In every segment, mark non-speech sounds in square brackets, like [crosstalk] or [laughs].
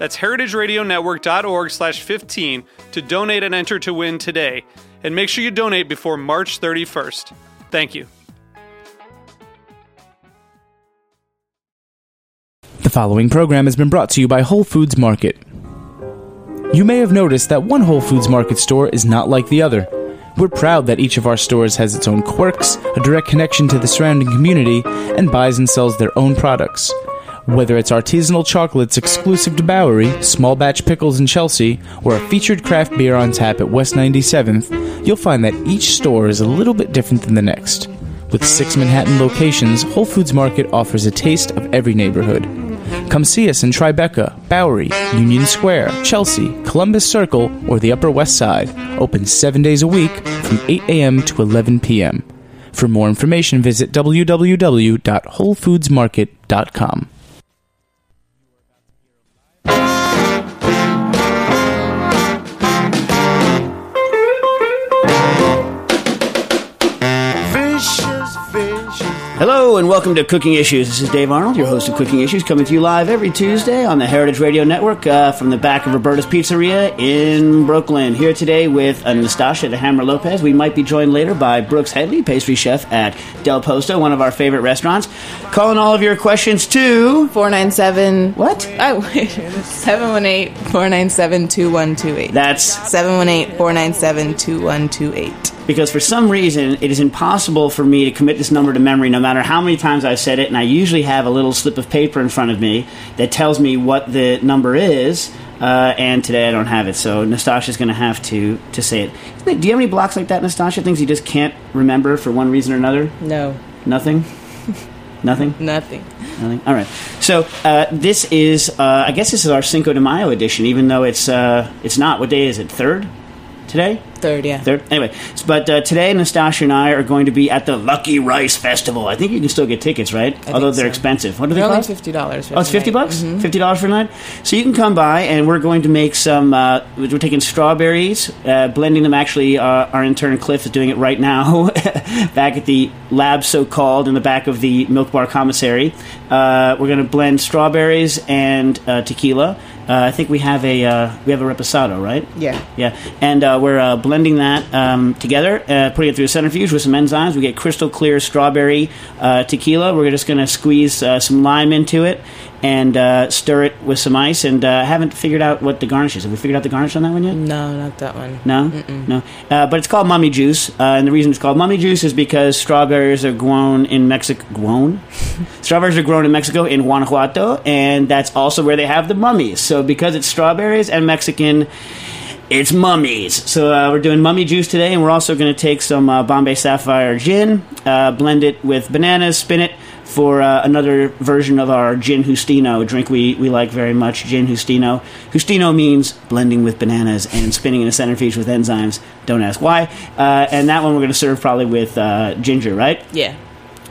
That's heritageradionetwork.org slash 15 to donate and enter to win today. And make sure you donate before March 31st. Thank you. The following program has been brought to you by Whole Foods Market. You may have noticed that one Whole Foods Market store is not like the other. We're proud that each of our stores has its own quirks, a direct connection to the surrounding community, and buys and sells their own products. Whether it's artisanal chocolates exclusive to Bowery, small batch pickles in Chelsea, or a featured craft beer on tap at West 97th, you'll find that each store is a little bit different than the next. With six Manhattan locations, Whole Foods Market offers a taste of every neighborhood. Come see us in Tribeca, Bowery, Union Square, Chelsea, Columbus Circle, or the Upper West Side. Open seven days a week from 8 a.m. to 11 p.m. For more information, visit www.wholefoodsmarket.com. Hello and welcome to Cooking Issues. This is Dave Arnold, your host of Cooking Issues, coming to you live every Tuesday on the Heritage Radio Network uh, from the back of Roberta's Pizzeria in Brooklyn. Here today with Anastasia the Hammer Lopez. We might be joined later by Brooks Headley, pastry chef at Del Posto, one of our favorite restaurants. Calling all of your questions to 497. What? [laughs] I 718 497 2128. That's 718 497 2128. Because for some reason it is impossible for me to commit this number to memory no matter how many times I've said it, and I usually have a little slip of paper in front of me that tells me what the number is. Uh, and today I don't have it, so Nastassia's going to have to to say it. Do you have any blocks like that, Nastassia? Things you just can't remember for one reason or another? No, Nothing. [laughs] Nothing. nothing. Nothing. All right. So uh, this is, uh, I guess, this is our Cinco de Mayo edition, even though it's uh, it's not. What day is it? Third today. Third, yeah. Third. Anyway, but uh, today Nastassia and I are going to be at the Lucky Rice Festival. I think you can still get tickets, right? Although they're so. expensive. What do they only cost? fifty dollars. Oh, it's fifty bucks. Fifty dollars for a night. So you can come by, and we're going to make some. Uh, we're taking strawberries, uh, blending them. Actually, uh, our intern Cliff is doing it right now, [laughs] back at the lab, so called, in the back of the Milk Bar Commissary. Uh, we're going to blend strawberries and uh, tequila. Uh, I think we have a uh, we have a reposado, right? Yeah. Yeah, and uh, we're uh, blending that um, together, uh, putting it through a centrifuge with some enzymes. We get crystal clear strawberry uh, tequila. We're just going to squeeze uh, some lime into it and uh, stir it with some ice. And uh, I haven't figured out what the garnish is. Have we figured out the garnish on that one yet? No, not that one. No, no. Uh, but it's called mummy juice, uh, and the reason it's called mummy juice is because strawberries are grown in Mexico. Grown? [laughs] strawberries are grown in Mexico in Guanajuato, and that's also where they have the mummies. So because it's strawberries and Mexican. It's mummies. So uh, we're doing mummy juice today, and we're also going to take some uh, Bombay Sapphire gin, uh, blend it with bananas, spin it for uh, another version of our gin Justino, a drink we, we like very much, gin Justino. Justino means blending with bananas and spinning in a centrifuge with enzymes. Don't ask why. Uh, and that one we're going to serve probably with uh, ginger, right? Yeah.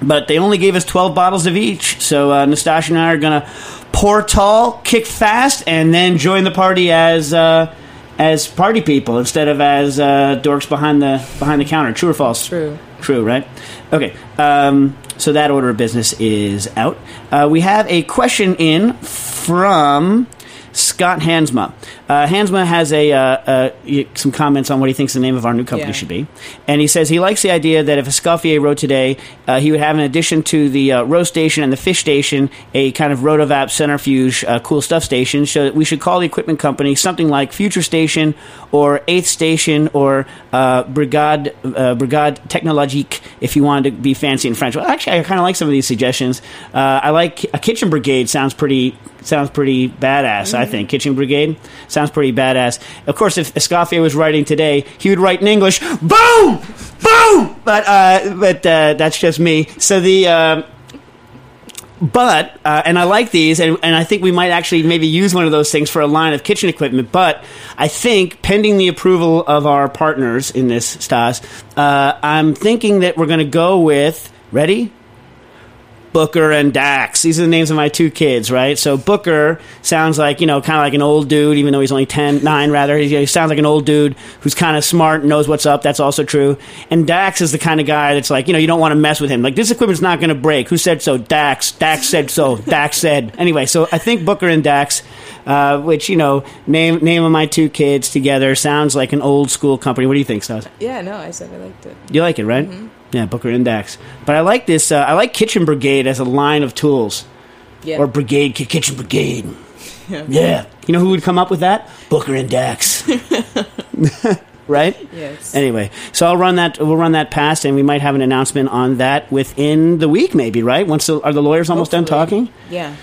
But they only gave us 12 bottles of each. So uh, Nastassia and I are going to pour tall, kick fast, and then join the party as uh, as party people instead of as uh, dorks behind the behind the counter. True or false? True. True, right? Okay. Um, so that order of business is out. Uh, we have a question in from Scott Hansma. Uh, Hansma has a uh, uh, some comments on what he thinks the name of our new company Yeah. should be, and he says he likes the idea that if Escoffier wrote today, uh, he would have in addition to the uh, row station and the fish station, a kind of rotovap centrifuge uh, cool stuff station. So that we should call the equipment company something like Future Station or Eighth Station or uh, Brigade uh, Brigade Technologique if you wanted to be fancy in French. Well, actually, I kind of like some of these suggestions. Uh, I like a kitchen brigade. Sounds pretty sounds pretty badass. I think kitchen brigade sounds pretty badass. Of course, if Escoffier was writing today, he would write in English, "Boom, boom." But uh, but uh, that's just me. So the. Uh, but uh, and I like these, and, and I think we might actually maybe use one of those things for a line of kitchen equipment. But I think, pending the approval of our partners in this, Stas, uh, I'm thinking that we're going to go with ready. Booker and Dax. These are the names of my two kids, right? So Booker sounds like, you know, kind of like an old dude, even though he's only 10, 9 rather. He, he sounds like an old dude who's kind of smart and knows what's up. That's also true. And Dax is the kind of guy that's like, you know, you don't want to mess with him. Like, this equipment's not going to break. Who said so? Dax. Dax said so. Dax said. Anyway, so I think Booker and Dax, uh, which, you know, name, name of my two kids together sounds like an old school company. What do you think, Stas? Yeah, no, I said I liked it. You like it, right? Yeah, Booker and Dax. But I like this. Uh, I like Kitchen Brigade as a line of tools, Yeah. or Brigade Kitchen Brigade. [laughs] Yeah. You know who would come up with that? Booker and Dax. [laughs] Right? yes. Anyway, so I'll run that. We'll run that past, and we might have an announcement on that within the week, maybe. Right? Once the, are the lawyers almost done talking? Yeah.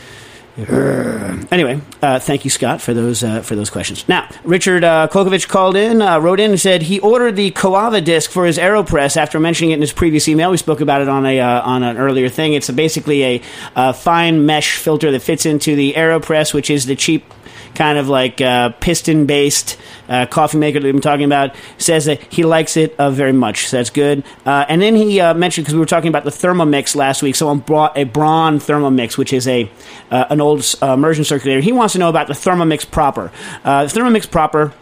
Anyway, uh, thank you, Scott, for those uh, for those questions. Now, Richard uh, Kolkovich called in, uh, wrote in, and said he ordered the Coava disc for his Aeropress after mentioning it in his previous email. We spoke about it on a uh, on an earlier thing. It's basically a uh, fine mesh filter that fits into the Aeropress, which is the cheap kind of like uh, piston based uh, coffee maker that we've been talking about says that he likes it uh, very much. So that's good. Uh, and then he uh, mentioned because we were talking about the thermomix last week someone brought a braun thermomix which is a uh, an old immersion circulator. He wants to know about the thermomix proper. The thermomix proper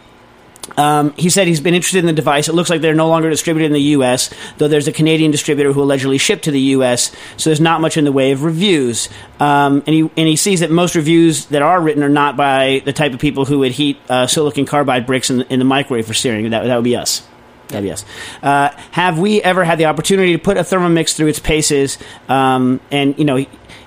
um, he said he's been interested in the device. It looks like they're no longer distributed in the U.S., though there's a Canadian distributor who allegedly shipped to the U.S., so there's not much in the way of reviews. Um, and, he, and he sees that most reviews that are written are not by the type of people who would heat uh, silicon carbide bricks in, the- in the microwave for searing. That, that would be us. That'd be us. Uh, have we ever had the opportunity to put a Thermomix through its paces? Um, and, you know,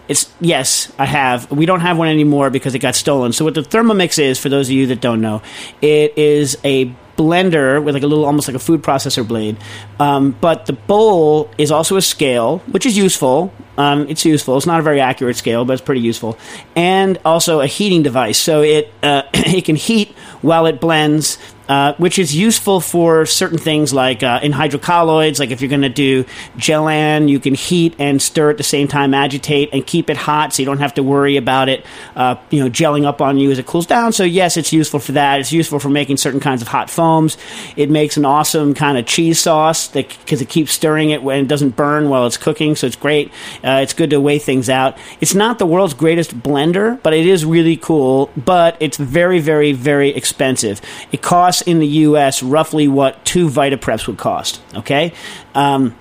it's yes, I have. We don't have one anymore because it got stolen. So what the Thermomix is, for those of you that don't know, it is a blender with like a little, almost like a food processor blade. Um, but the bowl is also a scale, which is useful. Um, it's useful. It's not a very accurate scale, but it's pretty useful. And also a heating device, so it uh, [clears throat] it can heat while it blends uh, which is useful for certain things like uh, in hydrocolloids, like if you're going to do gellan, you can heat and stir at the same time, agitate and keep it hot, so you don't have to worry about it, uh, you know, gelling up on you as it cools down. So yes, it's useful for that. It's useful for making certain kinds of hot foams. It makes an awesome kind of cheese sauce because it keeps stirring it when it doesn't burn while it's cooking. So it's great. Uh, it's good to weigh things out. It's not the world's greatest blender, but it is really cool. But it's very, very, very expensive. It costs in the U.S. roughly what two Vitapreps would cost. Okay. Um,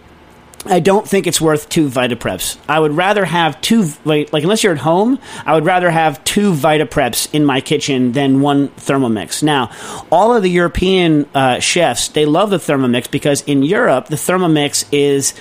I don't think it's worth two Vitapreps. I would rather have two, like, like unless you're at home, I would rather have two Vitapreps in my kitchen than one Thermomix. Now, all of the European uh, chefs they love the Thermomix because in Europe the Thermomix is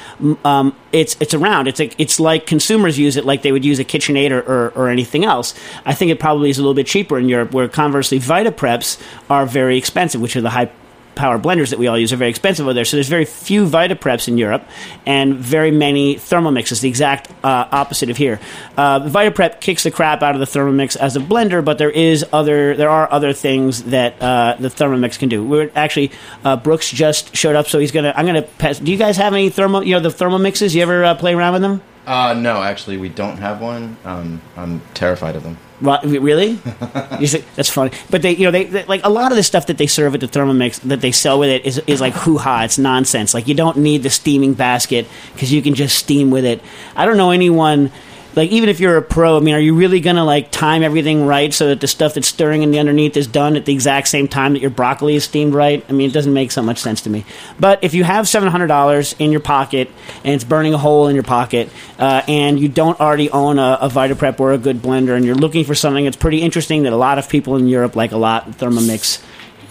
um, it's it's around. It's like it's like consumers use it like they would use a KitchenAid or, or, or anything else. I think it probably is a little bit cheaper in Europe, where conversely Vitapreps are very expensive, which are the high power blenders that we all use are very expensive over there. So there's very few Vitapreps in Europe and very many Thermomixes, the exact uh, opposite of here. Uh, Vitaprep kicks the crap out of the Thermomix as a blender, but there is other there are other things that uh, the Thermomix can do. We're actually uh, Brooks just showed up, so he's gonna I'm gonna pass. Do you guys have any thermo you know the Thermomixes? You ever uh, play around with them? Uh, no, actually, we don't have one. Um, I'm terrified of them. Really? [laughs] You say- that's funny. But they, you know, they, they like a lot of the stuff that they serve at the Thermomix that they sell with it is is like hoo ha. It's nonsense. Like you don't need the steaming basket because you can just steam with it. I don't know anyone. Like even if you're a pro, I mean, are you really gonna like time everything right so that the stuff that's stirring in the underneath is done at the exact same time that your broccoli is steamed right? I mean, it doesn't make so much sense to me. But if you have seven hundred dollars in your pocket and it's burning a hole in your pocket, uh, and you don't already own a, a Vitaprep or a good blender, and you're looking for something that's pretty interesting that a lot of people in Europe like a lot, Thermomix.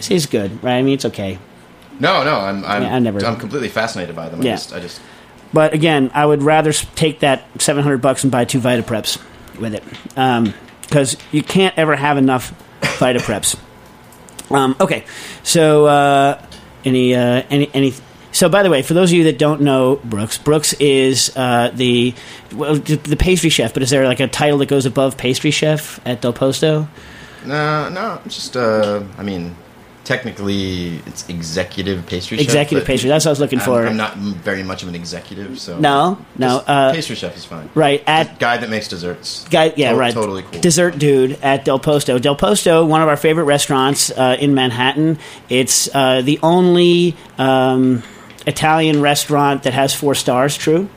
Is good, right? I mean, it's okay. No, no, I'm I'm, Yeah, I never- I'm completely fascinated by them. Yeah. I just, I just But again, I would rather take that seven hundred bucks and buy two Vitapreps with it, because you can't ever have enough Vitapreps. Um, okay, so uh, any uh, any any. So, by the way, for those of you that don't know Brooks, Brooks is uh, the well, the pastry chef. But is there like a title that goes above pastry chef at Del Posto? no, no. Just, uh, I mean, technically it's executive pastry chef. Executive but pastry. That's what I was looking I'm, for. I'm not very much of an executive, so No, no, uh, pastry chef is fine. right at guy that makes desserts. Guy, yeah, To- right. Totally cool. Dessert dude at Del Posto. Del Posto, one of our favorite restaurants uh, in Manhattan. It's uh, the only um, Italian restaurant that has four stars. True.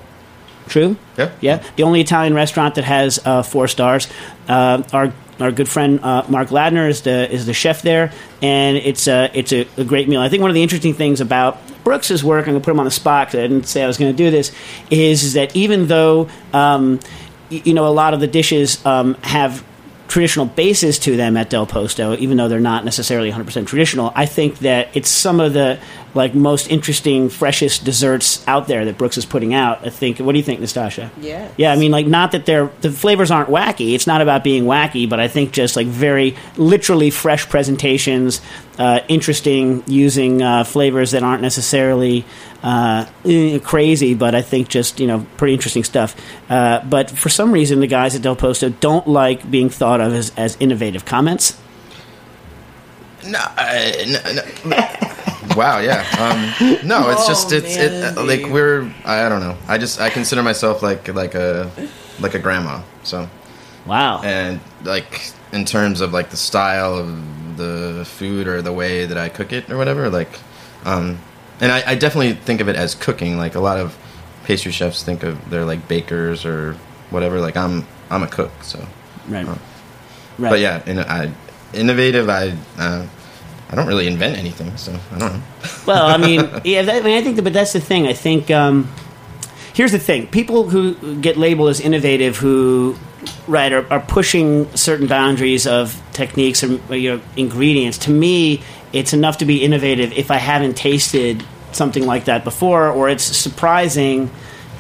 True. Yeah. Yeah. The only Italian restaurant that has uh, four stars. Uh, our our good friend uh, Mark Ladner is the is the chef there, and it's a it's a, a great meal. I think one of the interesting things about Brooks's work, I'm going to put him on the spot 'cause I didn't say I was going to do this, is, is that even though um, you know a lot of the dishes um, have traditional bases to them at Del Posto, even though they're not necessarily 100% traditional. I think that it's some of the like most interesting, freshest desserts out there that Brooks is putting out. I think. What do you think, Nastassia? Yes. Yeah, I mean, like, not that they're the flavors aren't wacky. It's not about being wacky, but I think just like very literally fresh presentations, uh, interesting using uh, flavors that aren't necessarily uh, eh, crazy, but I think just you know pretty interesting stuff. Uh, but for some reason, the guys at Del Posto don't like being thought of as, as innovative. Comments? No, I, no, no. wow, yeah. Um, no, it's just Oh, it's man, it, uh, like we're I don't know. I just I consider myself like like a like a grandma. So Wow. and like in terms of like the style of the food or the way that I cook it or whatever, like um, and I, I definitely think of it as cooking. Like a lot of pastry chefs think of they're like bakers or whatever. Like I'm I'm a cook, so right. uh, Right. but yeah, in, I, innovative. I uh, I don't really invent anything, so I don't know. [laughs] Well, I mean, yeah, that, I mean, I think, that, but that's the thing. I think um, here's the thing: people who get labeled as innovative, who right, are, are pushing certain boundaries of techniques or you know, ingredients. To me, it's enough to be innovative if I haven't tasted something like that before, or it's surprising,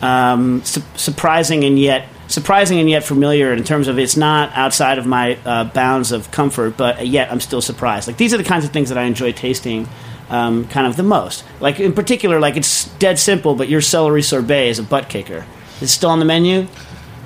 um, su- surprising and yet surprising and yet familiar in terms of it's not outside of my uh, bounds of comfort, but yet I'm still surprised. Like these are the kinds of things that I enjoy tasting. Um, kind of the most, like in particular, like it's dead simple, but your celery sorbet is a butt kicker. It's still on the menu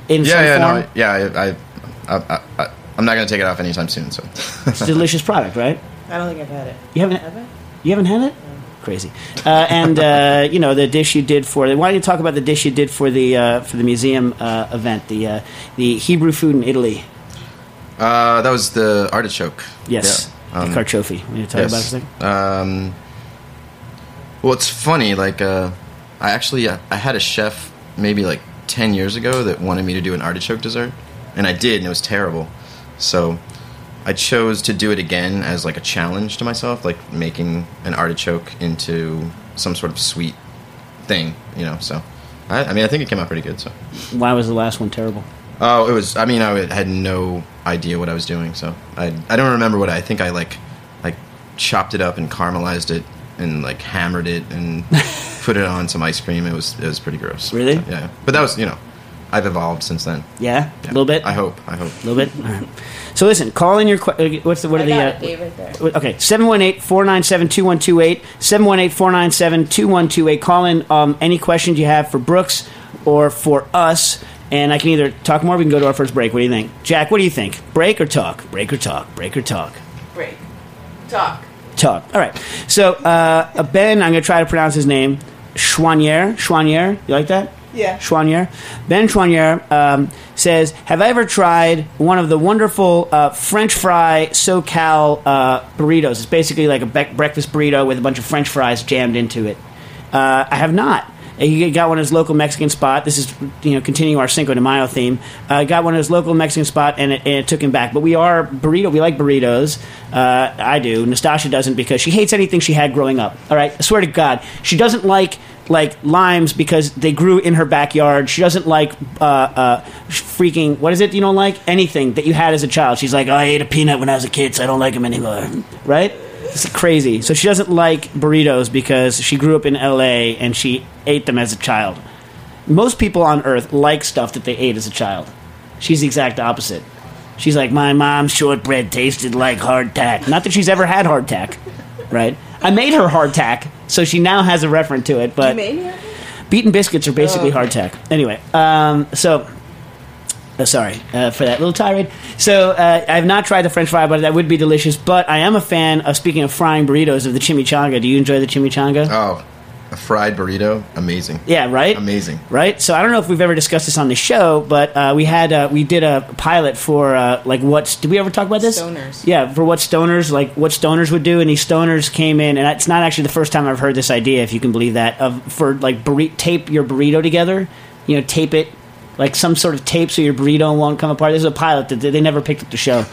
in Yeah, some yeah, form. no, yeah. I, I, I, I, I'm not gonna take it off anytime soon. So It's a delicious product, right? I don't think I've had it. You haven't Have I? you haven't had it? Crazy. Uh, and uh, you know the dish you did for. Why don't you talk about the dish you did for the uh, for the museum uh, event, the uh, the Hebrew food in Italy? uh, that was the artichoke. Yes, Yeah. Um, the carciofi. Want to talk about it yes. for a? Um, well, it's funny. Like, uh, I actually uh, I had a chef maybe like ten years ago that wanted me to do an artichoke dessert, and I did, and it was terrible. So I chose to do it again as like a challenge to myself, like making an artichoke into some sort of sweet thing, you know. So I, I mean, I think it came out pretty good. So Why was the last one terrible? oh, it was. I mean, I had no idea what I was doing, so I I don't remember what I, I think I like like chopped it up and caramelized it and like hammered it and [laughs] put it on some ice cream. It was it was pretty gross. Really? So, yeah, but that was you know I've evolved since then. Yeah, Yeah. a little bit. I hope. I hope. A little bit. All right. So listen, call in your. que- uh, What's the what are I the? got uh, it, Dave, right there. Okay, 718-497-2128, 718-497-2128. Call in um, any questions you have for Brooks or for us, and I can either talk more or we can go to our first break. What do you think? Jack, what do you think? Break or talk? Break or talk? Break or talk? Break. Talk. Talk. All right. So, uh, Ben, I'm going to try to pronounce his name, Chouanier. Chouanier, you like that? Yeah. Chouanier. Ben Chouanier um, says, Have I ever tried one of the wonderful uh, French fry SoCal uh, burritos? It's basically like a bec breakfast burrito with a bunch of French fries jammed into it. Uh, I have not. Uh, He got one at his local Mexican spot. This is, you know, continuing our Cinco de Mayo theme. Uh, got one at his local Mexican spot, and it, and it took him back. But we are burrito. We like burritos. Uh, I do. Nastassia doesn't because she hates anything she had growing up. All right, I swear to God, she doesn't like like limes because they grew in her backyard. She doesn't like uh, uh, freaking what is it? You don't like anything that you had as a child. She's like, oh, I ate a peanut when I was a kid, so I don't like them anymore. Right? It's crazy. So she doesn't like burritos because she grew up in L.A. and she ate them as a child. Most people on Earth like stuff that they ate as a child. She's the exact opposite. She's like, my mom's shortbread tasted like hardtack. Not that she's ever had hardtack, right? I made her hardtack, so she now has a reference to it. But You made it? beaten biscuits are basically Oh, okay. hardtack. Anyway, um, so uh, sorry uh, for that little tirade. So uh, I have not tried the French fry, but that would be delicious. But I am a fan of speaking of frying burritos of the chimichanga. Do you enjoy the chimichanga? Oh, a fried burrito, amazing. yeah, right. Amazing. right? So I don't know if we've ever discussed this on the show, but uh, we had uh, we did a pilot for uh, like what's did we ever talk about this? Stoners. Yeah, for what stoners like what stoners would do, and these stoners came in, and it's not actually the first time I've heard this idea, if you can believe that, of for like burri- tape your burrito together, you know, tape it like some sort of tape so your burrito won't come apart. This is a pilot that they never picked up the show.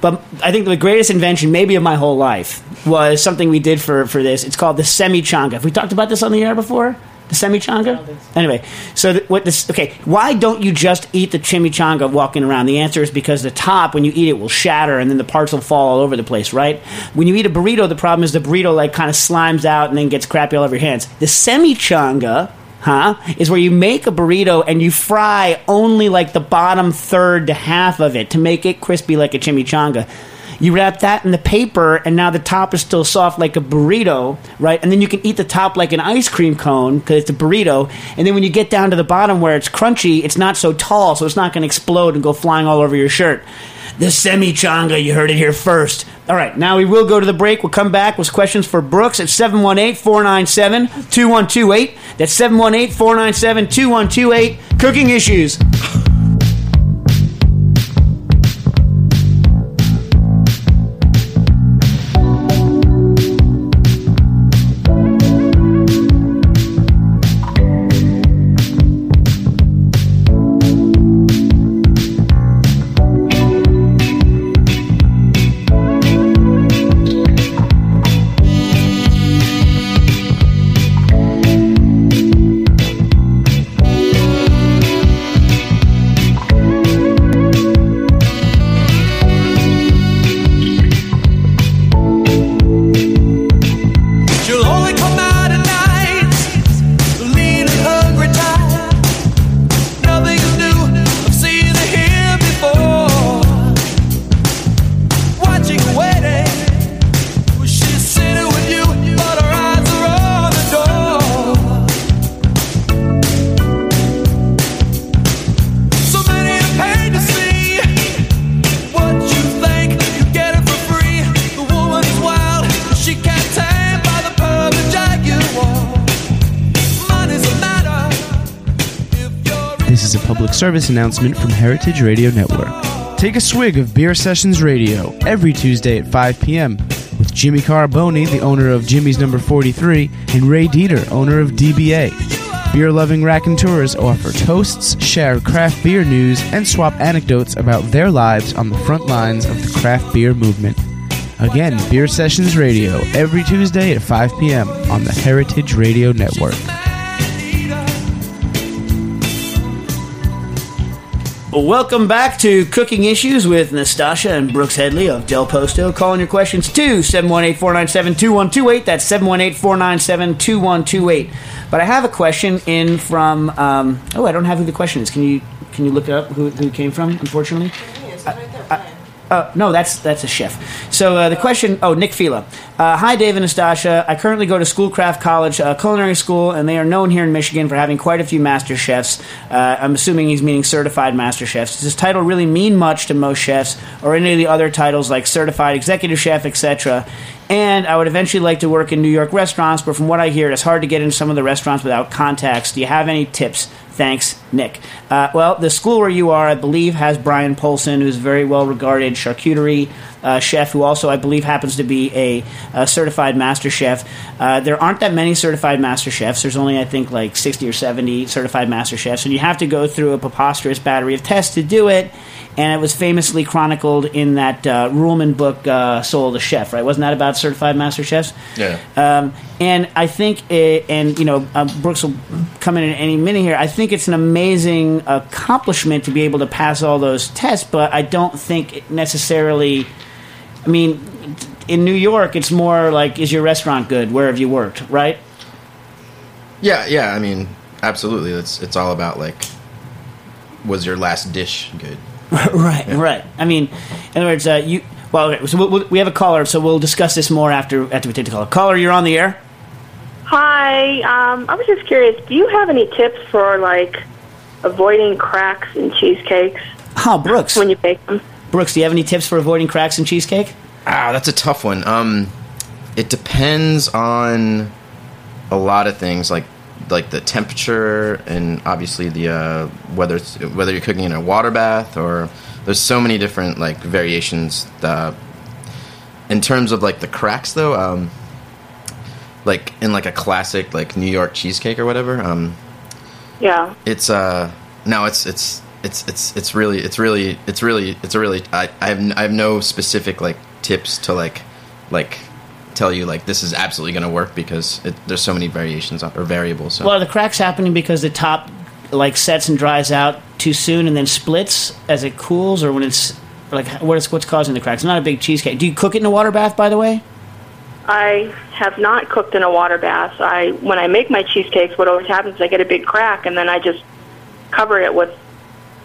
But I think the greatest invention, maybe of my whole life, was something we did for, for this. It's called the semichanga. Have we talked about this on the air before? The semichanga? Anyway, so th- what this? Okay, why don't you just eat the chimichanga walking around? The answer is because the top, when you eat it, will shatter and then the parts will fall all over the place, right? When you eat a burrito, the problem is the burrito like kind of slimes out and then gets crappy all over your hands. The semichanga huh? Is where you make a burrito and you fry only like the bottom third to half of it to make it crispy like a chimichanga. You wrap that in the paper, and now the top is still soft like a burrito, right? And then you can eat the top like an ice cream cone because it's a burrito. And then when you get down to the bottom where it's crunchy, it's not so tall, so it's not going to explode and go flying all over your shirt. The semichanga, you heard it here first. All right, now we will go to the break. We'll come back with questions for Brooks at 718 497 2128. That's 718 497 2128. Cooking issues. Public service announcement from Heritage Radio Network. Take a swig of Beer Sessions Radio every Tuesday at 5 p.m. with Jimmy Carbone, the owner of Jimmy's Number 43, and Ray Deter, owner of DBA. Beer loving raconteurs offer toasts, share craft beer news, and swap anecdotes about their lives on the front lines of the craft beer movement. Again, Beer Sessions Radio every Tuesday at 5 p.m. on the Heritage Radio Network. Welcome back to Cooking Issues with Nastassia and Brooks Headley of Del Posto. Calling your questions to 718 497 2128. That's 718 497 2128. But I have a question in from. Um, oh, I don't have who the question is. Can you can you look it up who, who came from, unfortunately? Uh, no, that's that's a chef. So uh, the question. Oh, Nick Fila. Uh, Hi, Dave and Nastassia. I currently go to Schoolcraft College uh, Culinary School, and they are known here in Michigan for having quite a few master chefs. Uh, I'm assuming he's meaning certified master chefs. Does this title really mean much to most chefs, or any of the other titles like certified executive chef, etc.? And I would eventually like to work in New York restaurants, but from what I hear, it's hard to get into some of the restaurants without contacts. Do you have any tips? Thanks, Nick. Uh, well, the school where you are, I believe, has Brian Polcyn, who's a very well regarded charcuterie uh, chef who also, I believe, happens to be a, a certified master chef. Uh, there aren't that many certified master chefs. There's only, I think, like 60 or 70 certified master chefs, and you have to go through a preposterous battery of tests to do it. And it was famously chronicled in that uh, Ruhlman book, uh, Soul of the Chef, right? Wasn't that about certified master chefs? Yeah. Um, and I think, it, and you know, uh, Brooks will come in at any minute here. I think it's an amazing accomplishment to be able to pass all those tests, but I don't think it necessarily. I mean, in New York, it's more like, is your restaurant good? Where have you worked, right? Yeah, yeah. I mean, absolutely. It's it's all about like, was your last dish good? [laughs] right, right. I mean, in other words, uh, you. Well, okay, so we'll, we'll, we have a caller, so we'll discuss this more after after we take the caller. Caller, you're on the air. Hi, um, I was just curious. Do you have any tips for like avoiding cracks in cheesecakes Oh, Brooks. when you bake them? Brooks, do you have any tips for avoiding cracks in cheesecake? Ah, that's a tough one. Um, it depends on a lot of things, like like the temperature and obviously the uh, whether it's, whether you're cooking in a water bath or there's so many different like variations. Uh, in terms of like the cracks, though, um, like in like a classic like New York cheesecake or whatever, um, Yeah. it's uh no it's it's it's it's it's really it's really it's really it's a really I, I have n- I have no specific like tips to like like tell you like this is absolutely going to work because it, there's so many variations or variables so Well, are the cracks happening because the top like sets and dries out too soon and then splits as it cools, or when it's like what is what's causing the cracks? It's not a big cheesecake. Do you cook it in a water bath, by the way? I have not cooked in a water bath. I when I make my cheesecakes, what always happens is I get a big crack and then I just cover it with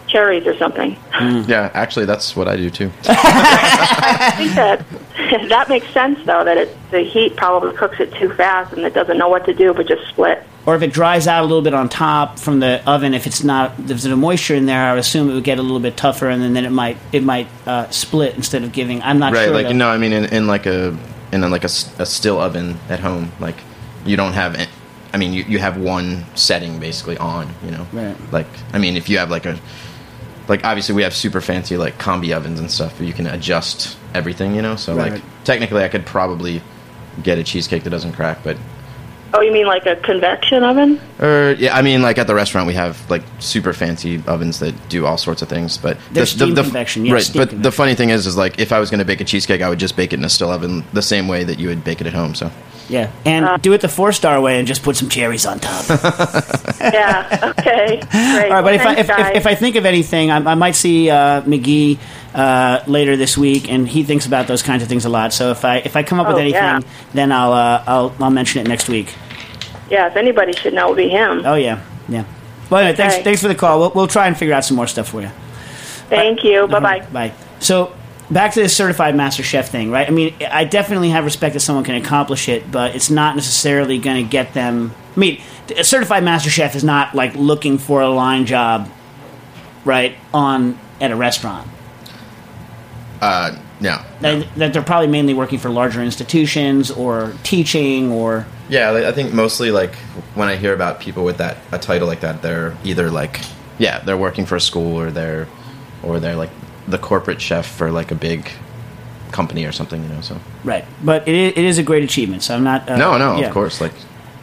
cherries or something. yeah actually that's what I do too [laughs] [laughs] I think that [laughs] that makes sense though that it, the heat probably cooks it too fast and it doesn't know what to do but just split. Or if it dries out a little bit on top from the oven, if it's not if there's no moisture in there, I would assume it would get a little bit tougher, and then, then it might it might uh, split instead of giving. I'm not right sure. Right, like though. no I mean in, in like a in then like a, a still oven at home like you don't have I mean you, you have one setting basically on you know Right. like I mean if you have like a like obviously we have super fancy like combi ovens and stuff where you can adjust everything you know so Right. like technically I could probably get a cheesecake that doesn't crack but Oh, you mean like a convection oven? or yeah I mean like at the restaurant we have like super fancy ovens that do all sorts of things but There's steam convection, yeah, right steam but convection. the funny thing is is like if I was going to bake a cheesecake I would just bake it in a still oven the same way that you would bake it at home so yeah, and do it the four star way and just put some cherries on top. [laughs] Yeah. Okay. Great. All right, but if I, if, if, if I think of anything, I, I might see uh, McGee uh, later this week, and he thinks about those kinds of things a lot. So if I if I come up with Oh, anything, yeah. then I'll, uh, I'll I'll mention it next week. Yeah, if anybody should know, it would be him. Oh yeah, yeah. Well, anyway, thanks thanks for the call. We'll, we'll try and figure out some more stuff for you. Thank you. Bye bye. Bye. So back to this certified master chef thing, right? I mean, I definitely have respect that someone can accomplish it, but it's not necessarily going to get them. I mean, a certified master chef is not like looking for a line job, right? On at a restaurant. Uh no That, that they're probably mainly working for larger institutions or teaching or Yeah, I think mostly like when I hear about people with that a title like that, they're either like yeah, they're working for a school or they're or they're like the corporate chef for like a big company or something, you know. So right. But it it is a great achievement. So I'm not. Uh, no, no, yeah. of course, like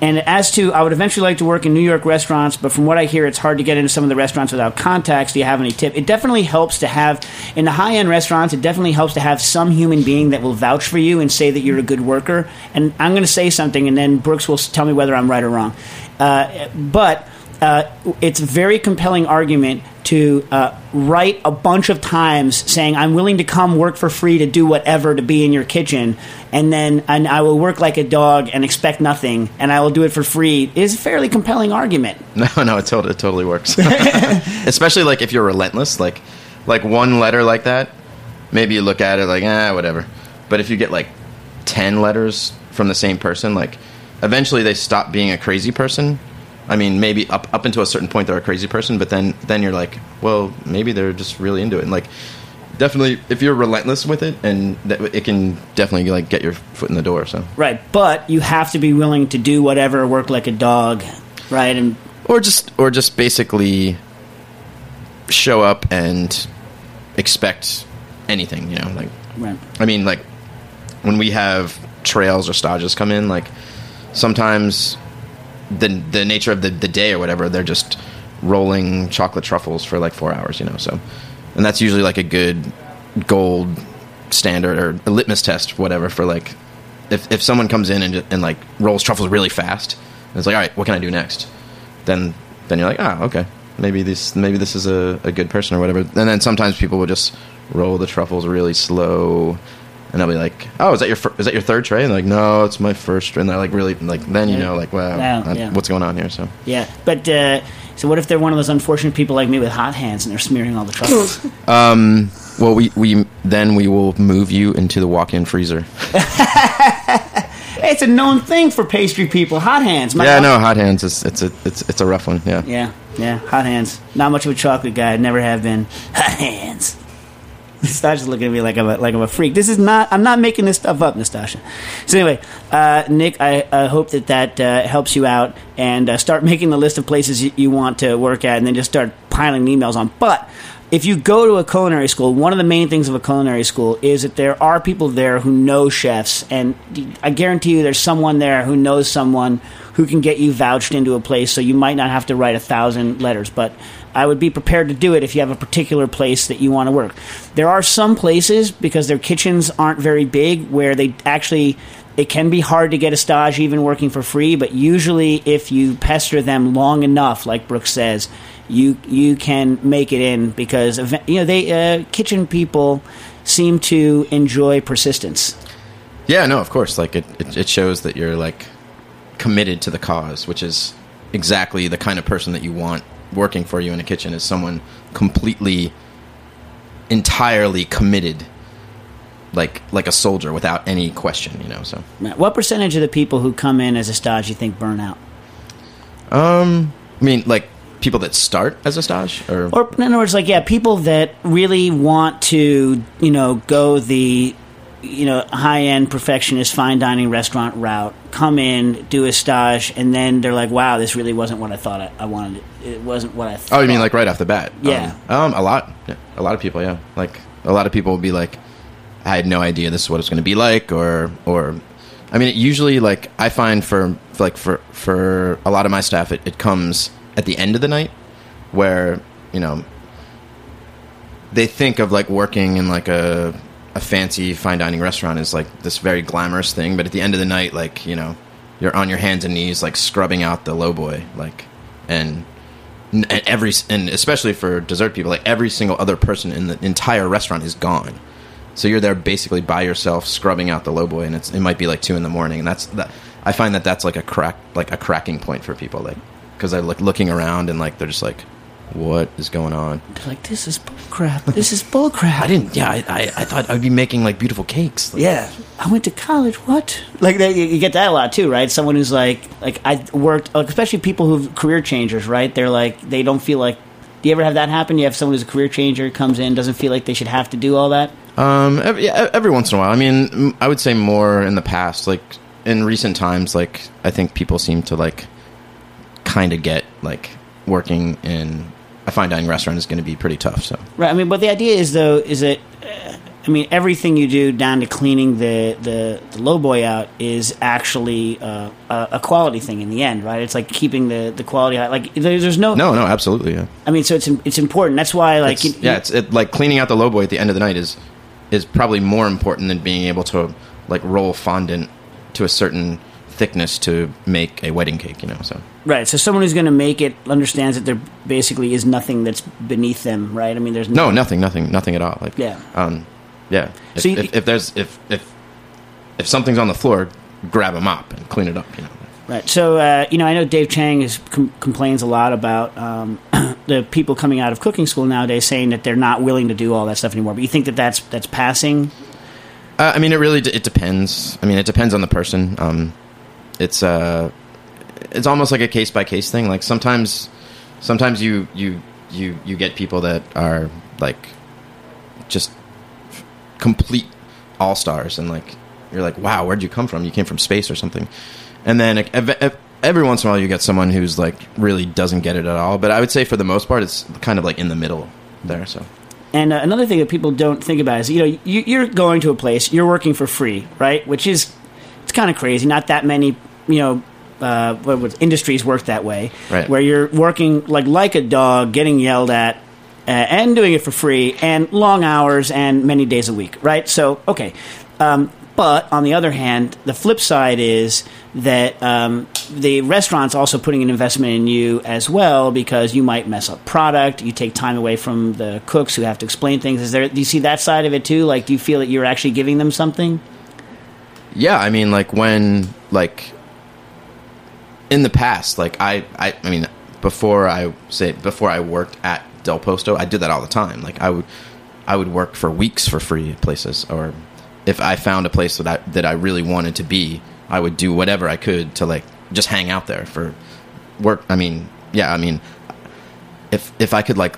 And as to, I would eventually like to work in New York restaurants, but from what I hear, it's hard to get into some of the restaurants without contacts. Do you have any tip? It definitely helps to have, in the high end restaurants, it definitely helps to have some human being that will vouch for you and say that you're a good worker. And I'm going to say something, and then Brooks will tell me whether I'm right or wrong. Uh, but uh, it's a very compelling argument to uh, write a bunch of times saying I'm willing to come work for free to do whatever to be in your kitchen, and then and I will work like a dog and expect nothing, and I will do it for free is a fairly compelling argument. [laughs] no, no, it totally, it totally works. [laughs] Especially like if you're relentless, like like one letter like that, maybe you look at it like ah whatever. But if you get like ten letters from the same person, like eventually they stop being a crazy person. I mean, maybe up up until a certain point they're a crazy person, but then then you're like, well, maybe they're just really into it. And like, definitely, if you're relentless with it, and that, it can definitely like get your foot in the door. So, Right, but you have to be willing to do whatever, work like a dog, right? And or just or just basically show up and expect anything. You know, like Right. I mean, like when we have trails or stages come in, like sometimes the the nature of the, the day or whatever, they're just rolling chocolate truffles for like four hours, you know. So, and that's usually like a good gold standard or a litmus test, whatever, for like if if someone comes in and and like rolls truffles really fast, and it's like, all right, what can I do next? Then then you're like, ah, okay, maybe this maybe this is a, a good person or whatever. And then sometimes people will just roll the truffles really slow. And I'll be like, "Oh, is that your fir- is that your third tray?" And they're like, "No, it's my first." tray." And they're like, "Really?" Like then you know, like, wow, Wow, uh, yeah. what's going on here? So Yeah, but uh, so what if they're one of those unfortunate people like me with hot hands and they're smearing all the truffles? [laughs] Well, we, we then we will move you into the walk-in freezer. [laughs] it's a known thing for pastry people. Hot hands. My yeah, no, hot hands. It's it's a it's it's a rough one. Yeah. Yeah, yeah, hot hands. Not much of a chocolate guy. Never have been. Hot hands. [laughs] Nastassia's looking at me like I'm a, like I'm a freak. This is not. I'm not making this stuff up, Nastassia. So anyway, uh, Nick, I uh, hope that that uh, helps you out and uh, start making the list of places you, you want to work at, and then just start piling emails on. But if you go to a culinary school, one of the main things of a culinary school is that there are people there who know chefs, and I guarantee you, there's someone there who knows someone who can get you vouched into a place. So you might not have to write a thousand letters, but I would be prepared to do it if you have a particular place that you want to work. There are some places because their kitchens aren't very big where they actually it can be hard to get a stage even working for free, but usually if you pester them long enough, like Brooks says, you you can make it in because you know they uh, kitchen people seem to enjoy persistence. Yeah, no, of course. Like it, it, it shows that you're like committed to the cause, which is exactly the kind of person that you want working for you in a kitchen is someone completely, entirely committed, like like a soldier without any question. You know, so What percentage of the people who come in as a stage you think burn out? Um i mean, like people that start as a stage, or Or in other words, like yeah, people that really want to, you know, go the, you know, high end perfectionist fine dining restaurant route, come in, do a stage, and then they're like, wow, this really wasn't what I thought I, I wanted. It. wasn't what I. thought. Oh, you mean like right off the bat? Yeah. Um, um, a lot. Yeah, a lot of people. Yeah, like a lot of people will be like, I had no idea this is what it's going to be like, or or, I mean, it usually like I find for like for for a lot of my staff, it, it comes at the end of the night, where you know they think of like working in like a a fancy fine dining restaurant is like this very glamorous thing, but at the end of the night, like you know, you're on your hands and knees like scrubbing out the low boy, like and and every and especially for dessert people like every single other person in the entire restaurant is gone. So you're there basically by yourself scrubbing out the low boy and it's it might be like two in the morning and that's that i find that that's like a crack like a cracking point for people like because they're like looking around and like they're just like what is going on They're like this is bullcrap. This is bullcrap. i didn't yeah i i, I thought i'd be making like beautiful cakes Like, Yeah, I went to college. What? Like they, you get that a lot too, right? Someone who's like, like I worked, like, especially people who have career changers, right? They're like, they don't feel like. Do you ever have that happen? You have someone who's a career changer comes in, doesn't feel like they should have to do all that. Um, every, yeah, every once in a while. I mean, I would say more in the past. Like in recent times, like I think people seem to like kind of get like working in a fine dining restaurant is going to be pretty tough. So Right. I mean, but the idea is though, is that, uh, I mean, everything you do down to cleaning the the, the low boy out is actually uh, a, a quality thing in the end, right? It's like keeping the the quality high. Like there, there's no, no, no, absolutely, yeah. I mean, so it's it's important. That's why, like, It's- you- yeah, it's it, like cleaning out the low boy at the end of the night is is probably more important than being able to like roll fondant to a certain thickness to make a wedding cake. You know, so Right. So someone who's going to make it understands that there basically is nothing that's beneath them, right? I mean, there's no, nothing, nothing, nothing at all. Like Yeah. um, yeah. If, So you- if, if there's if if if something's on the floor, grab a mop and clean it up. You know. Right. So uh, you know, I know Dave Chang is com- complains a lot about um, [clears throat] the people coming out of cooking school nowadays saying that they're not willing to do all that stuff anymore. But you think that that's that's passing? Uh, I mean, it really d- it depends. I mean, it depends on the person. Um, it's uh, it's almost like a case by case thing. Like sometimes, sometimes you you you you get people that are like just complete all stars, and like you're like, wow, where'd you come from? You came from space or something. And then every once in a while, you get someone who's like really doesn't get it at all. But I would say for the most part, it's kind of like in the middle there. So and uh, another thing that people don't think about is you know you, you're going to a place, you're working for free, right? Which is it's kind of crazy. Not that many you know. Uh, what, industries work that way, Right. where you're working like like a dog, getting yelled at, uh, and doing it for free, and long hours and many days a week, right? So, okay. Um, but on the other hand, the flip side is that um, the restaurant's also putting an investment in you as well because you might mess up product. You take time away from the cooks who have to explain things. Is there? Do you see that side of it too? Like, do you feel that you're actually giving them something? Yeah, I mean, like when like in the past, like I, I, I mean, before I say before I worked at Del Posto, I did that all the time. Like I would, I would work for weeks for free places, or if I found a place that I, that I really wanted to be, I would do whatever I could to like just hang out there for work. I mean, yeah, I mean, if if I could like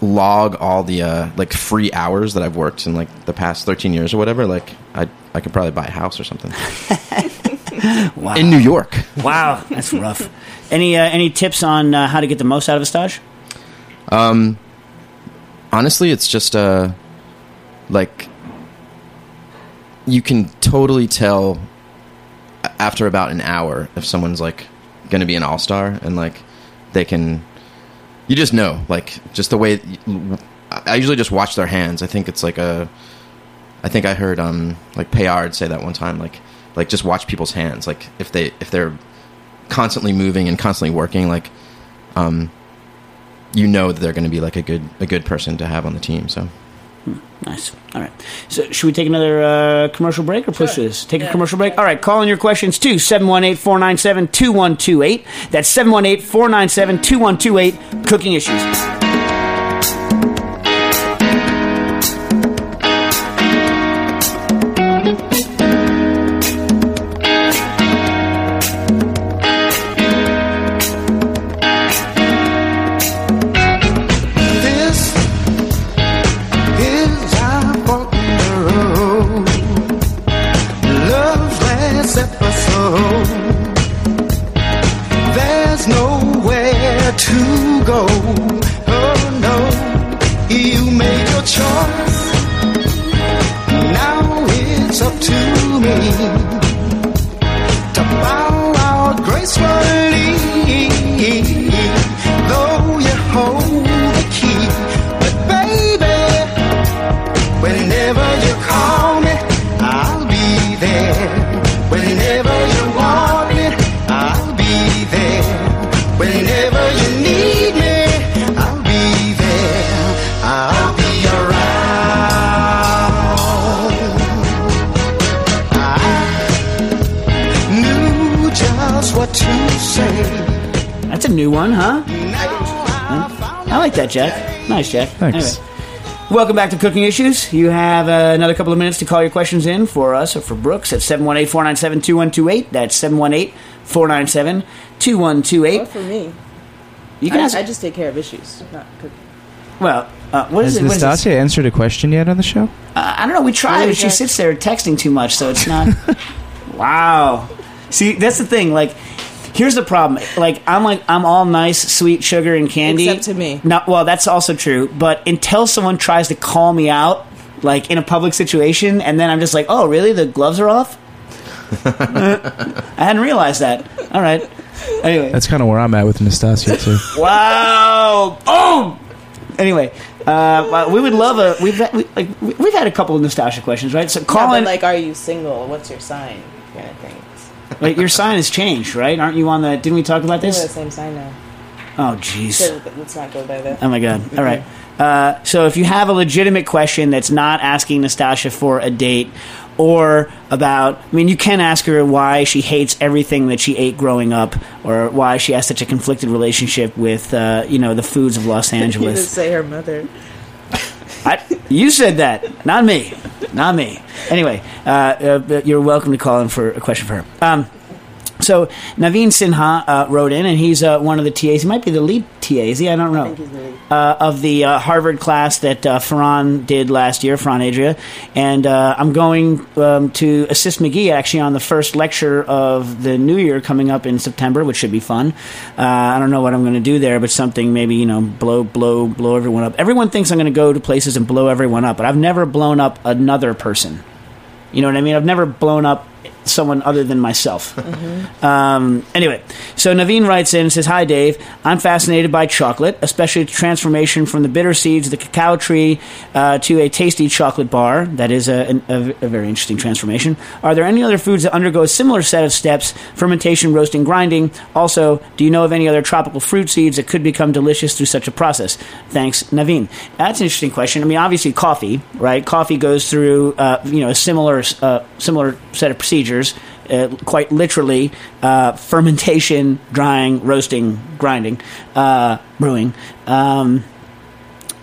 log all the uh, like free hours that I've worked in like the past 13 years or whatever, like I I could probably buy a house or something [laughs] [laughs] Wow, in New York. wow, [laughs] that's rough. Any uh, any tips on uh, how to get the most out of a stage? Honestly, it's just uh like you can totally tell after about an hour if someone's like going to be an all-star and like they can you just know like just the way I usually just watch their hands. I think it's like a I think I heard um like Payard say that one time like like just watch people's hands like if they if they're constantly moving and constantly working like um you know that they're going to be like a good a good person to have on the team so Nice. All right. So, should we take another uh, commercial break or push this? Take a commercial break? All right. Call in your questions to 718 497 2128. That's 718 497 2128. Cooking issues. Me a new one, huh? I like that, Jack. Nice, Jack. Thanks. Anyway. Welcome back to Cooking Issues. You have uh, another couple of minutes to call your questions in for us or for Brooks at 718 497 2128. That's 718 497 2128. for me. You can I, ask. I just take care of issues, not cooking. well, uh, what is Has it? What is Nastassia answered a question yet on the show? Uh, I don't know. We tried, but she sits there texting too much, so it's not. [laughs] wow. See, that's the thing. Like, here's the problem. Like, I'm like I'm all nice, sweet sugar and candy. Except to me. Not well, that's also true. But until someone tries to call me out, like in a public situation, and then I'm just like, oh, really? The gloves are off. [laughs] I hadn't realized that. All right. Anyway. That's kind of where I'm at with Nastassia too. [laughs] Wow! Oh. Anyway, uh, we would love a. We've had, we, like we- we've had a couple of Nastassia questions, right? So Yeah, but like, are you single? What's your sign? Kind of things. Wait, your sign has changed, right? Aren't you on the? Didn't we talk about We're the this? same sign now. Oh, jeez. So let's not go by that. Oh my god. All right. Uh, so if you have a legitimate question that's not asking Nastassia for a date or about, I mean, you can ask her why she hates everything that she ate growing up, or why she has such a conflicted relationship with, uh, you know, the foods of Los [laughs] Angeles. You say her mother. I, you said that, not me, not me. Anyway, uh, uh, you're welcome to call in for a question for her. Um, So Naveen Sinha uh, wrote in, and he's uh, one of the TAs. He might be the lead TA. Is he? I don't know. think he's the lead. Uh, of the uh, Harvard class that uh, Ferran did last year, Ferran Adria, and uh, I'm going um, to assist McGee actually on the first lecture of the new year coming up in September, which should be fun. Uh, I don't know what I'm going to do there, but something maybe you know blow blow blow everyone up. Everyone thinks I'm going to go to places and blow everyone up, but I've never blown up another person. You know what I mean? I've never blown up someone other than myself. [laughs] Um, anyway, so Naveen writes in and says, Hi, Dave. I'm fascinated by chocolate, especially the transformation from the bitter seeds of the cacao tree uh, to a tasty chocolate bar. That is a, a, a very interesting transformation. Are there any other foods that undergo a similar set of steps fermentation, roasting, grinding? Also, do you know of any other tropical fruit seeds that could become delicious through such a process? Thanks, Naveen. That's an interesting question. I mean, obviously, coffee, right? Coffee goes through, uh, you know, a similar, uh, similar set of procedures uh, quite literally uh, fermentation, drying, roasting, grinding, uh, brewing. Um,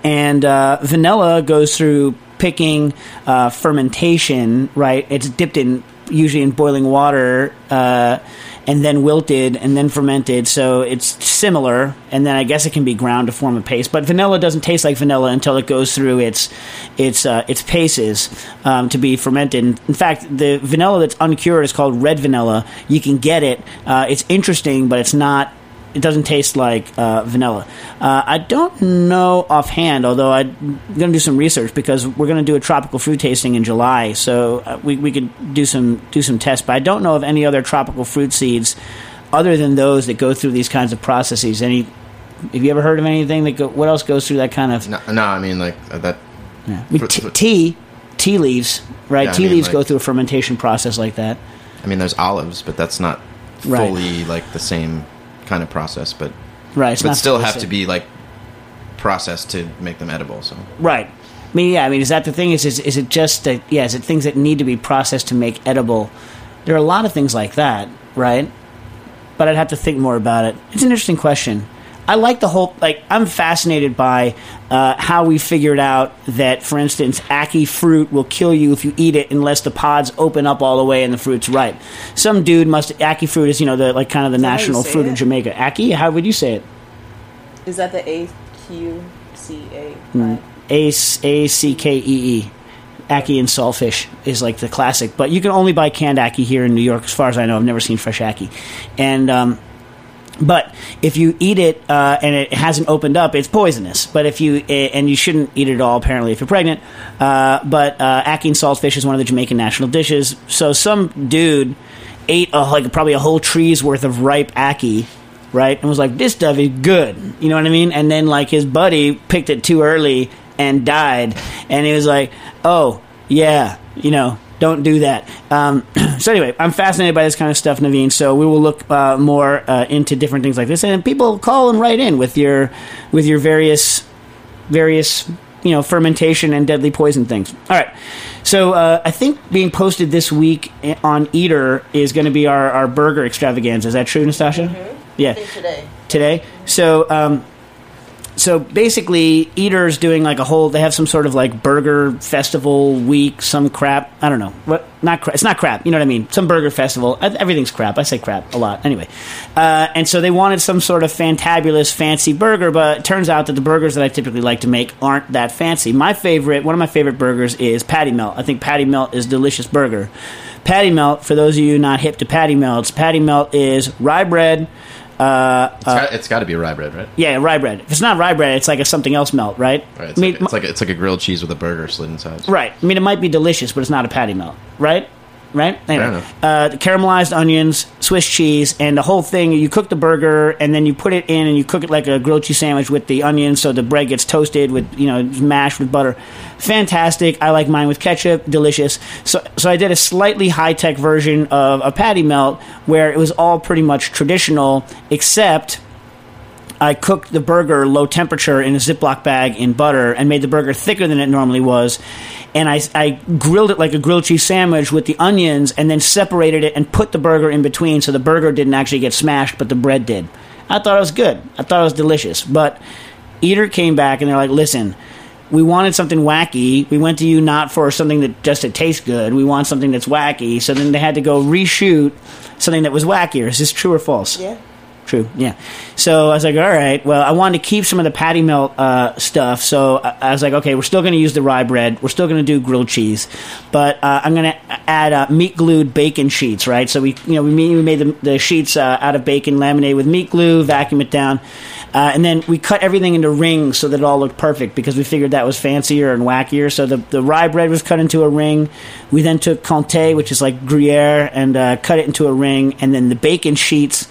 and uh, vanilla goes through picking, uh, fermentation, right? It's dipped in, usually in boiling water. And then wilted and then fermented, so it's similar. And then I guess it can be ground to form a paste. But vanilla doesn't taste like vanilla until it goes through its its uh, its paces um, to be fermented. In fact, the vanilla that's uncured is called red vanilla. You can get it. Uh, it's interesting, but it's not. It doesn't taste like uh, vanilla. Uh, I don't know offhand, although I'm going to do some research because we're going to do a tropical fruit tasting in July. So uh, we, we could do some do some tests. But I don't know of any other tropical fruit seeds other than those that go through these kinds of processes. Any? Have you ever heard of anything that go? What else goes through that kind of? No, no I mean like uh, that. Yeah. I mean, t- tea, tea leaves, right? Yeah, I tea mean, leaves like- go through a fermentation process like that. I mean, there's olives, but that's not Right. fully like the same kind of process. But Right. But still have to be like processed to make them edible. So Right. I mean, yeah. I mean, is that the thing? Is is, is it just that? Yeah. Is it things that need to be processed to make edible? There are a lot of things like that, right? But I'd have to think more about it. It's an interesting question. I like the whole like. I'm fascinated by uh, how we figured out that, for instance, ackee fruit will kill you if you eat it unless the pods open up all the way and the fruit's ripe. Some dude must ackee fruit is you know the like kind of the national fruit it? of Jamaica. Ackee, how would you say it? Is that the A Q C A? Mm. A A C K E E. Ackee and saltfish is like the classic, but you can only buy canned ackee here in New York, as far as I know. I've never seen fresh ackee, and um, but if you eat it uh, and it hasn't opened up, it's poisonous. But if you eh, and you shouldn't eat it at all, apparently, if you're pregnant. Uh, but uh, ackee and saltfish is one of the Jamaican national dishes. So some dude ate a, like probably a whole tree's worth of ripe ackee right? And was like, this stuff is good. You know what I mean? And then like his buddy picked it too early and died. And he was like, oh, yeah, you know, don't do that. Um, [clears throat] so anyway, I'm fascinated by this kind of stuff, Naveen. So we will look uh, more uh, into different things like this, and people call and write in with your with your various various you know fermentation and deadly poison things. All right. So uh, I think being posted this week on Eater is going to be our, our burger extravaganza. Is that true, Nastassia? Yeah today. today. So, um, so basically, Eater's doing like a whole. They have some sort of like burger festival week, some crap. I don't know what. Not crap. It's not crap. You know what I mean? Some burger festival. Everything's crap. I say crap a lot. Anyway, uh, and so they wanted some sort of fantabulous, fancy burger, but it turns out that the burgers that I typically like to make aren't that fancy. My favorite, one of my favorite burgers is Patty Melt. I think Patty Melt is delicious burger. Patty Melt, for those of you not hip to Patty Melts, Patty Melt is rye bread. Uh, it's got, it's got to be rye bread, right? yeah, rye bread. If it's not rye bread, it's like a something else melt, right? Right. It's, I mean, like, it's like it's like a grilled cheese with a burger slid inside. right. I mean, it might be delicious, but it's not a patty melt, right? Right. Anyway, uh, caramelized onions, Swiss cheese, and the whole thing. You cook the burger, and then you put it in, and you cook it like a grilled cheese sandwich with the onions, so the bread gets toasted with you know mashed with butter. Fantastic. I like mine with ketchup. Delicious. So, so I did a slightly high tech version of a patty melt where it was all pretty much traditional, except I cooked the burger low temperature in a Ziploc bag in butter and made the burger thicker than it normally was. And I, I grilled it like a grilled cheese sandwich with the onions and then separated it and put the burger in between so the burger didn't actually get smashed, but the bread did. I thought it was good. I thought it was delicious. But Eater came back and they're like, listen, we wanted something wacky. We went to you not for something that just to taste good. We want something that's wacky. So then they had to go reshoot something that was wackier. Is this true or false? Yeah. True. Yeah. So I was like, all right. Well, I wanted to keep some of the patty melt uh, stuff. So I, I was like, okay, we're still going to use the rye bread. We're still going to do grilled cheese, but uh, I'm going to add uh, meat glued bacon sheets. Right. So we, you know, we made, we made the, the sheets uh, out of bacon, laminated with meat glue, vacuum it down, uh, and then we cut everything into rings so that it all looked perfect because we figured that was fancier and wackier. So the the rye bread was cut into a ring. We then took Comté, which is like Gruyere, and uh, cut it into a ring, and then the bacon sheets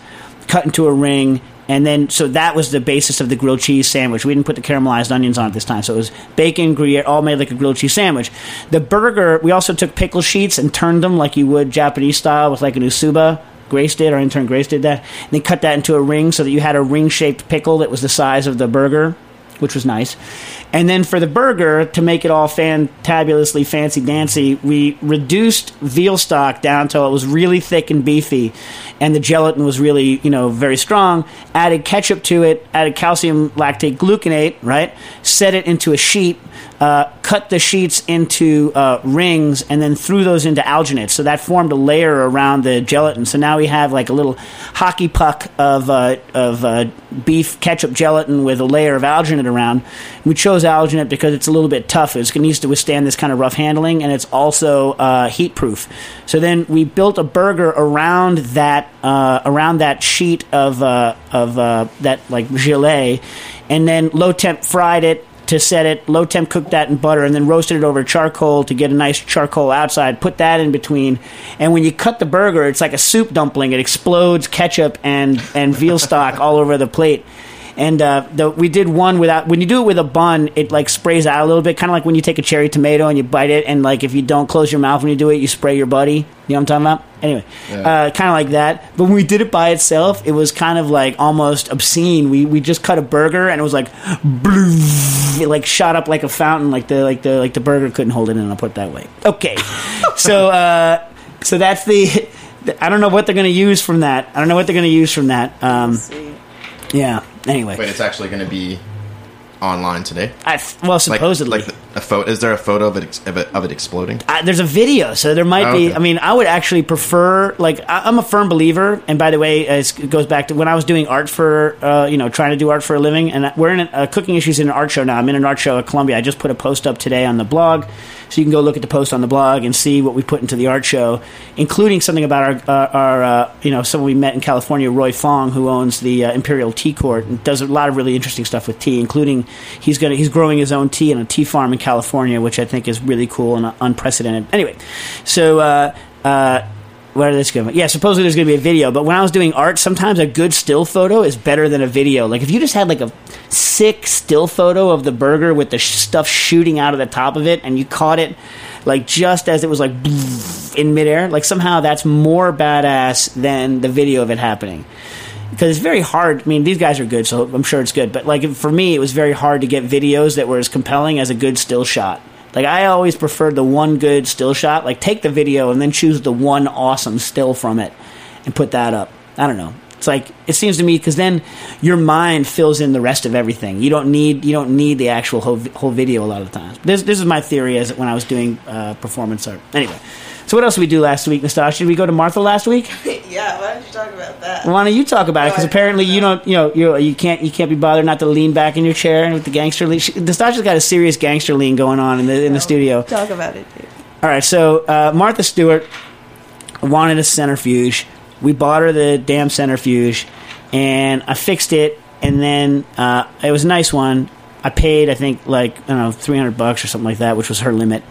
cut into a ring. And then, so that was the basis of the grilled cheese sandwich. We didn't put the caramelized onions on it this time. So it was bacon, Gruyere, all made like a grilled cheese sandwich. The burger, we also took pickle sheets and turned them like you would Japanese style with like an usuba. Grace did, our intern Grace did that. And they cut that into a ring so that you had a ring shaped pickle that was the size of the burger, which was nice. And then for the burger, to make it all fantabulously fancy dancy, we reduced veal stock down till it was really thick and beefy, and the gelatin was really, you know, very strong. Added ketchup to it, added calcium lactate gluconate, right? Set it into a sheet, uh, cut the sheets into uh, rings, and then threw those into alginate. So that formed a layer around the gelatin. So now we have like a little hockey puck of uh, of uh, beef ketchup gelatin with a layer of alginate around. We chose alginate because it's a little bit tough. It's, it needs to withstand this kind of rough handling, and it's also uh, heat proof. So then we built a burger around that uh, around that sheet of of that like gelée, and then low temp fried it to set it, low temp cooked that in butter, and then roasted it over charcoal to get a nice charcoal outside. Put that in between, and when you cut the burger, it's like a soup dumpling. It explodes ketchup and and veal stock all over the plate. And uh, the, we did one without. When you do it with a bun, it like sprays out a little bit, kind of like when you take a cherry tomato and you bite it, and like if you don't close your mouth when you do it, you spray your buddy. You know what I'm talking about? Anyway, uh, kind of like that. But when we did it by itself, it was kind of like almost obscene. We we just cut a burger and it was like, blue, it like shot up like a fountain. Like the like the like the burger couldn't hold it in. I'll put it that way. Okay, [laughs] so uh, so that's the. I don't know what they're going to use from that. I don't know what they're going to use from that. Um, See. Yeah. Anyway, Wait, it's actually going to be online today. I, well, Like, supposedly. like a photo. Is there a photo of it ex- of it, of it exploding? Uh, there's a video, so there might Oh, be. okay. I mean, I would actually prefer. Like, I, I'm a firm believer, and by the way, it's- it goes back to when I was doing art for, uh, you know, trying to do art for a living. And we're in a, uh, cooking issues in an art show now. I'm in an art show at Columbia. I just put a post up today on the blog, so you can go look at the post on the blog and see what we put into the art show, including something about our, uh, our uh, you know, someone we met in California, Roy Fong, who owns the uh, Imperial Tea Court and does a lot of really interesting stuff with tea, including he's gonna he's growing his own tea in a tea farm in California, which I think is really cool and unprecedented. Anyway, so. Uh, where this go? Yeah, supposedly there's going to be a video, but when I was doing art, sometimes a good still photo is better than a video. Like if you just had like a sick still photo of the burger with the sh- stuff shooting out of the top of it, and you caught it like just as it was like [laughs] in midair, like somehow that's more badass than the video of it happening because it's very hard. I mean, these guys are good, so I'm sure it's good. But like for me, it was very hard to get videos that were as compelling as a good still shot. Like I always preferred the one good still shot. Like take the video and then choose the one awesome still from it and put that up. I don't know. It's like it seems to me because then your mind fills in the rest of everything. You don't need you don't need the actual whole, whole video a lot of times. This this is my theory as when I was doing uh, performance art. Anyway, so what else did we do last week, Nastassia? Did we go to Martha last week? [laughs] yeah, why don't you talk about that? Why don't you talk about it? Because apparently you don't, you know, you you can't you can't be bothered not to lean back in your chair with the gangster lean. She- Nastassia's got a serious gangster lean going on in the in the studio. Talk about it, dude. All right, so uh, Martha Stewart wanted a centrifuge. We bought her the damn centrifuge, and I fixed it. And then uh, it was a nice one. I paid, I think, like I don't know, three hundred bucks or something like that, which was her limit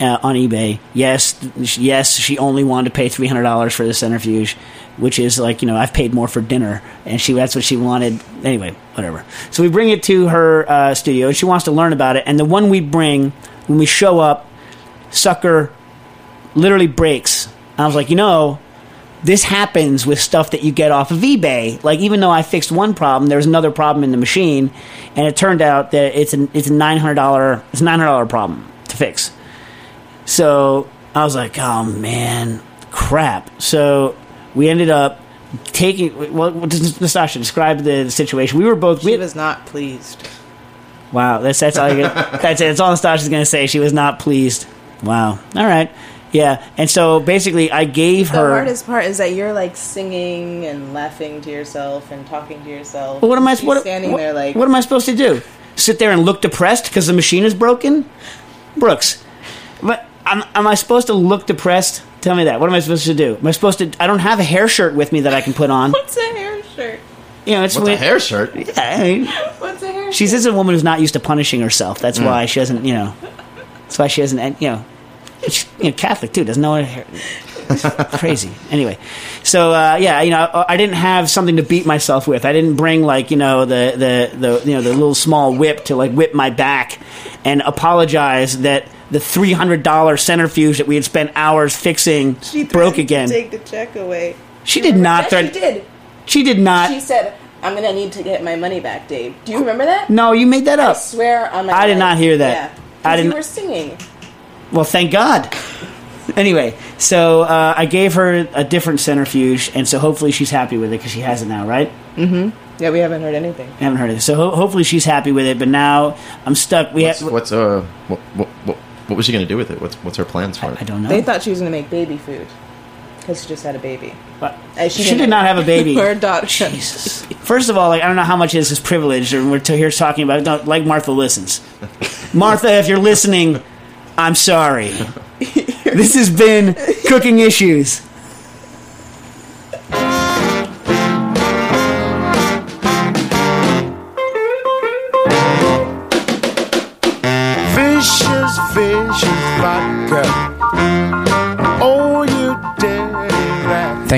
uh, on eBay. Yes, yes, she only wanted to pay three hundred dollars for the centrifuge, which is like you know I've paid more for dinner, and she that's what she wanted. Anyway, whatever. So we bring it to her uh, studio, and she wants to learn about it. And the one we bring when we show up, sucker literally breaks. I was like, you know, this happens with stuff that you get off of eBay. Like, even though I fixed one problem, there's another problem in the machine, and it turned out that it's an it's a nine hundred dollar it's a nine hundred dollar problem to fix. So I was like, oh man, crap. So we ended up taking. Well, does Nastassia, describe the situation. We were both. We She had, was not pleased. Wow, that's that's all. You get, [laughs] that's it. That's all Nastassia's going to say. She was not pleased. Wow. All right. Yeah. And so basically, I gave The her. The hardest part is that you're like singing and laughing to yourself and talking to yourself. Well, what am I? She's What, standing what, there like what am I supposed to do? Sit there and look depressed because the machine is broken? Brooks, but am, am I supposed to look depressed? Tell me that. What am I supposed to do? Am I supposed to? I don't have a hair shirt with me that I can put on. [laughs] What's a hair shirt? You know, it's What's a when- hair shirt? Yeah, I mean, What's a hair she's shirt? just a woman who's not used to punishing herself. That's why she doesn't. You know, that's why she doesn't. You know, she's you know, Catholic too. Doesn't know what hair. It's [laughs] crazy. Anyway, so uh, yeah, you know, I didn't have something to beat myself with. I didn't bring like you know the the the you know the little small whip to like whip my back and apologize that the three hundred dollar centrifuge that we had spent hours fixing She broke threatened to again. Take the check away. She did not Yes, threaten. She did. She did not. She said, "I'm gonna need to get my money back, Dave." Do you remember that? no, you made that up. I up. swear on my. I did life. not hear that. Yeah. I 'Cause didn't- You were singing. Well, thank God. Anyway, so uh, I gave her a different centrifuge, and so hopefully she's happy with it because she has it now, right? Mm-hmm. Yeah, we haven't heard anything. I haven't heard of it, so ho- hopefully she's happy with it. But now I'm stuck. We What's, have. what's uh what, what what what was she gonna do with it? What's what's her plans for it? I don't know. They thought she was gonna make baby food because she just had a baby. But Uh, she, didn't- did not have a [laughs] baby. Her daughter. Jesus. First of all, like I don't know how much this is privilege, and we're to here talking about. Don't, like Martha listens. Martha, if you're listening, I'm sorry. [laughs] this has been cooking issues.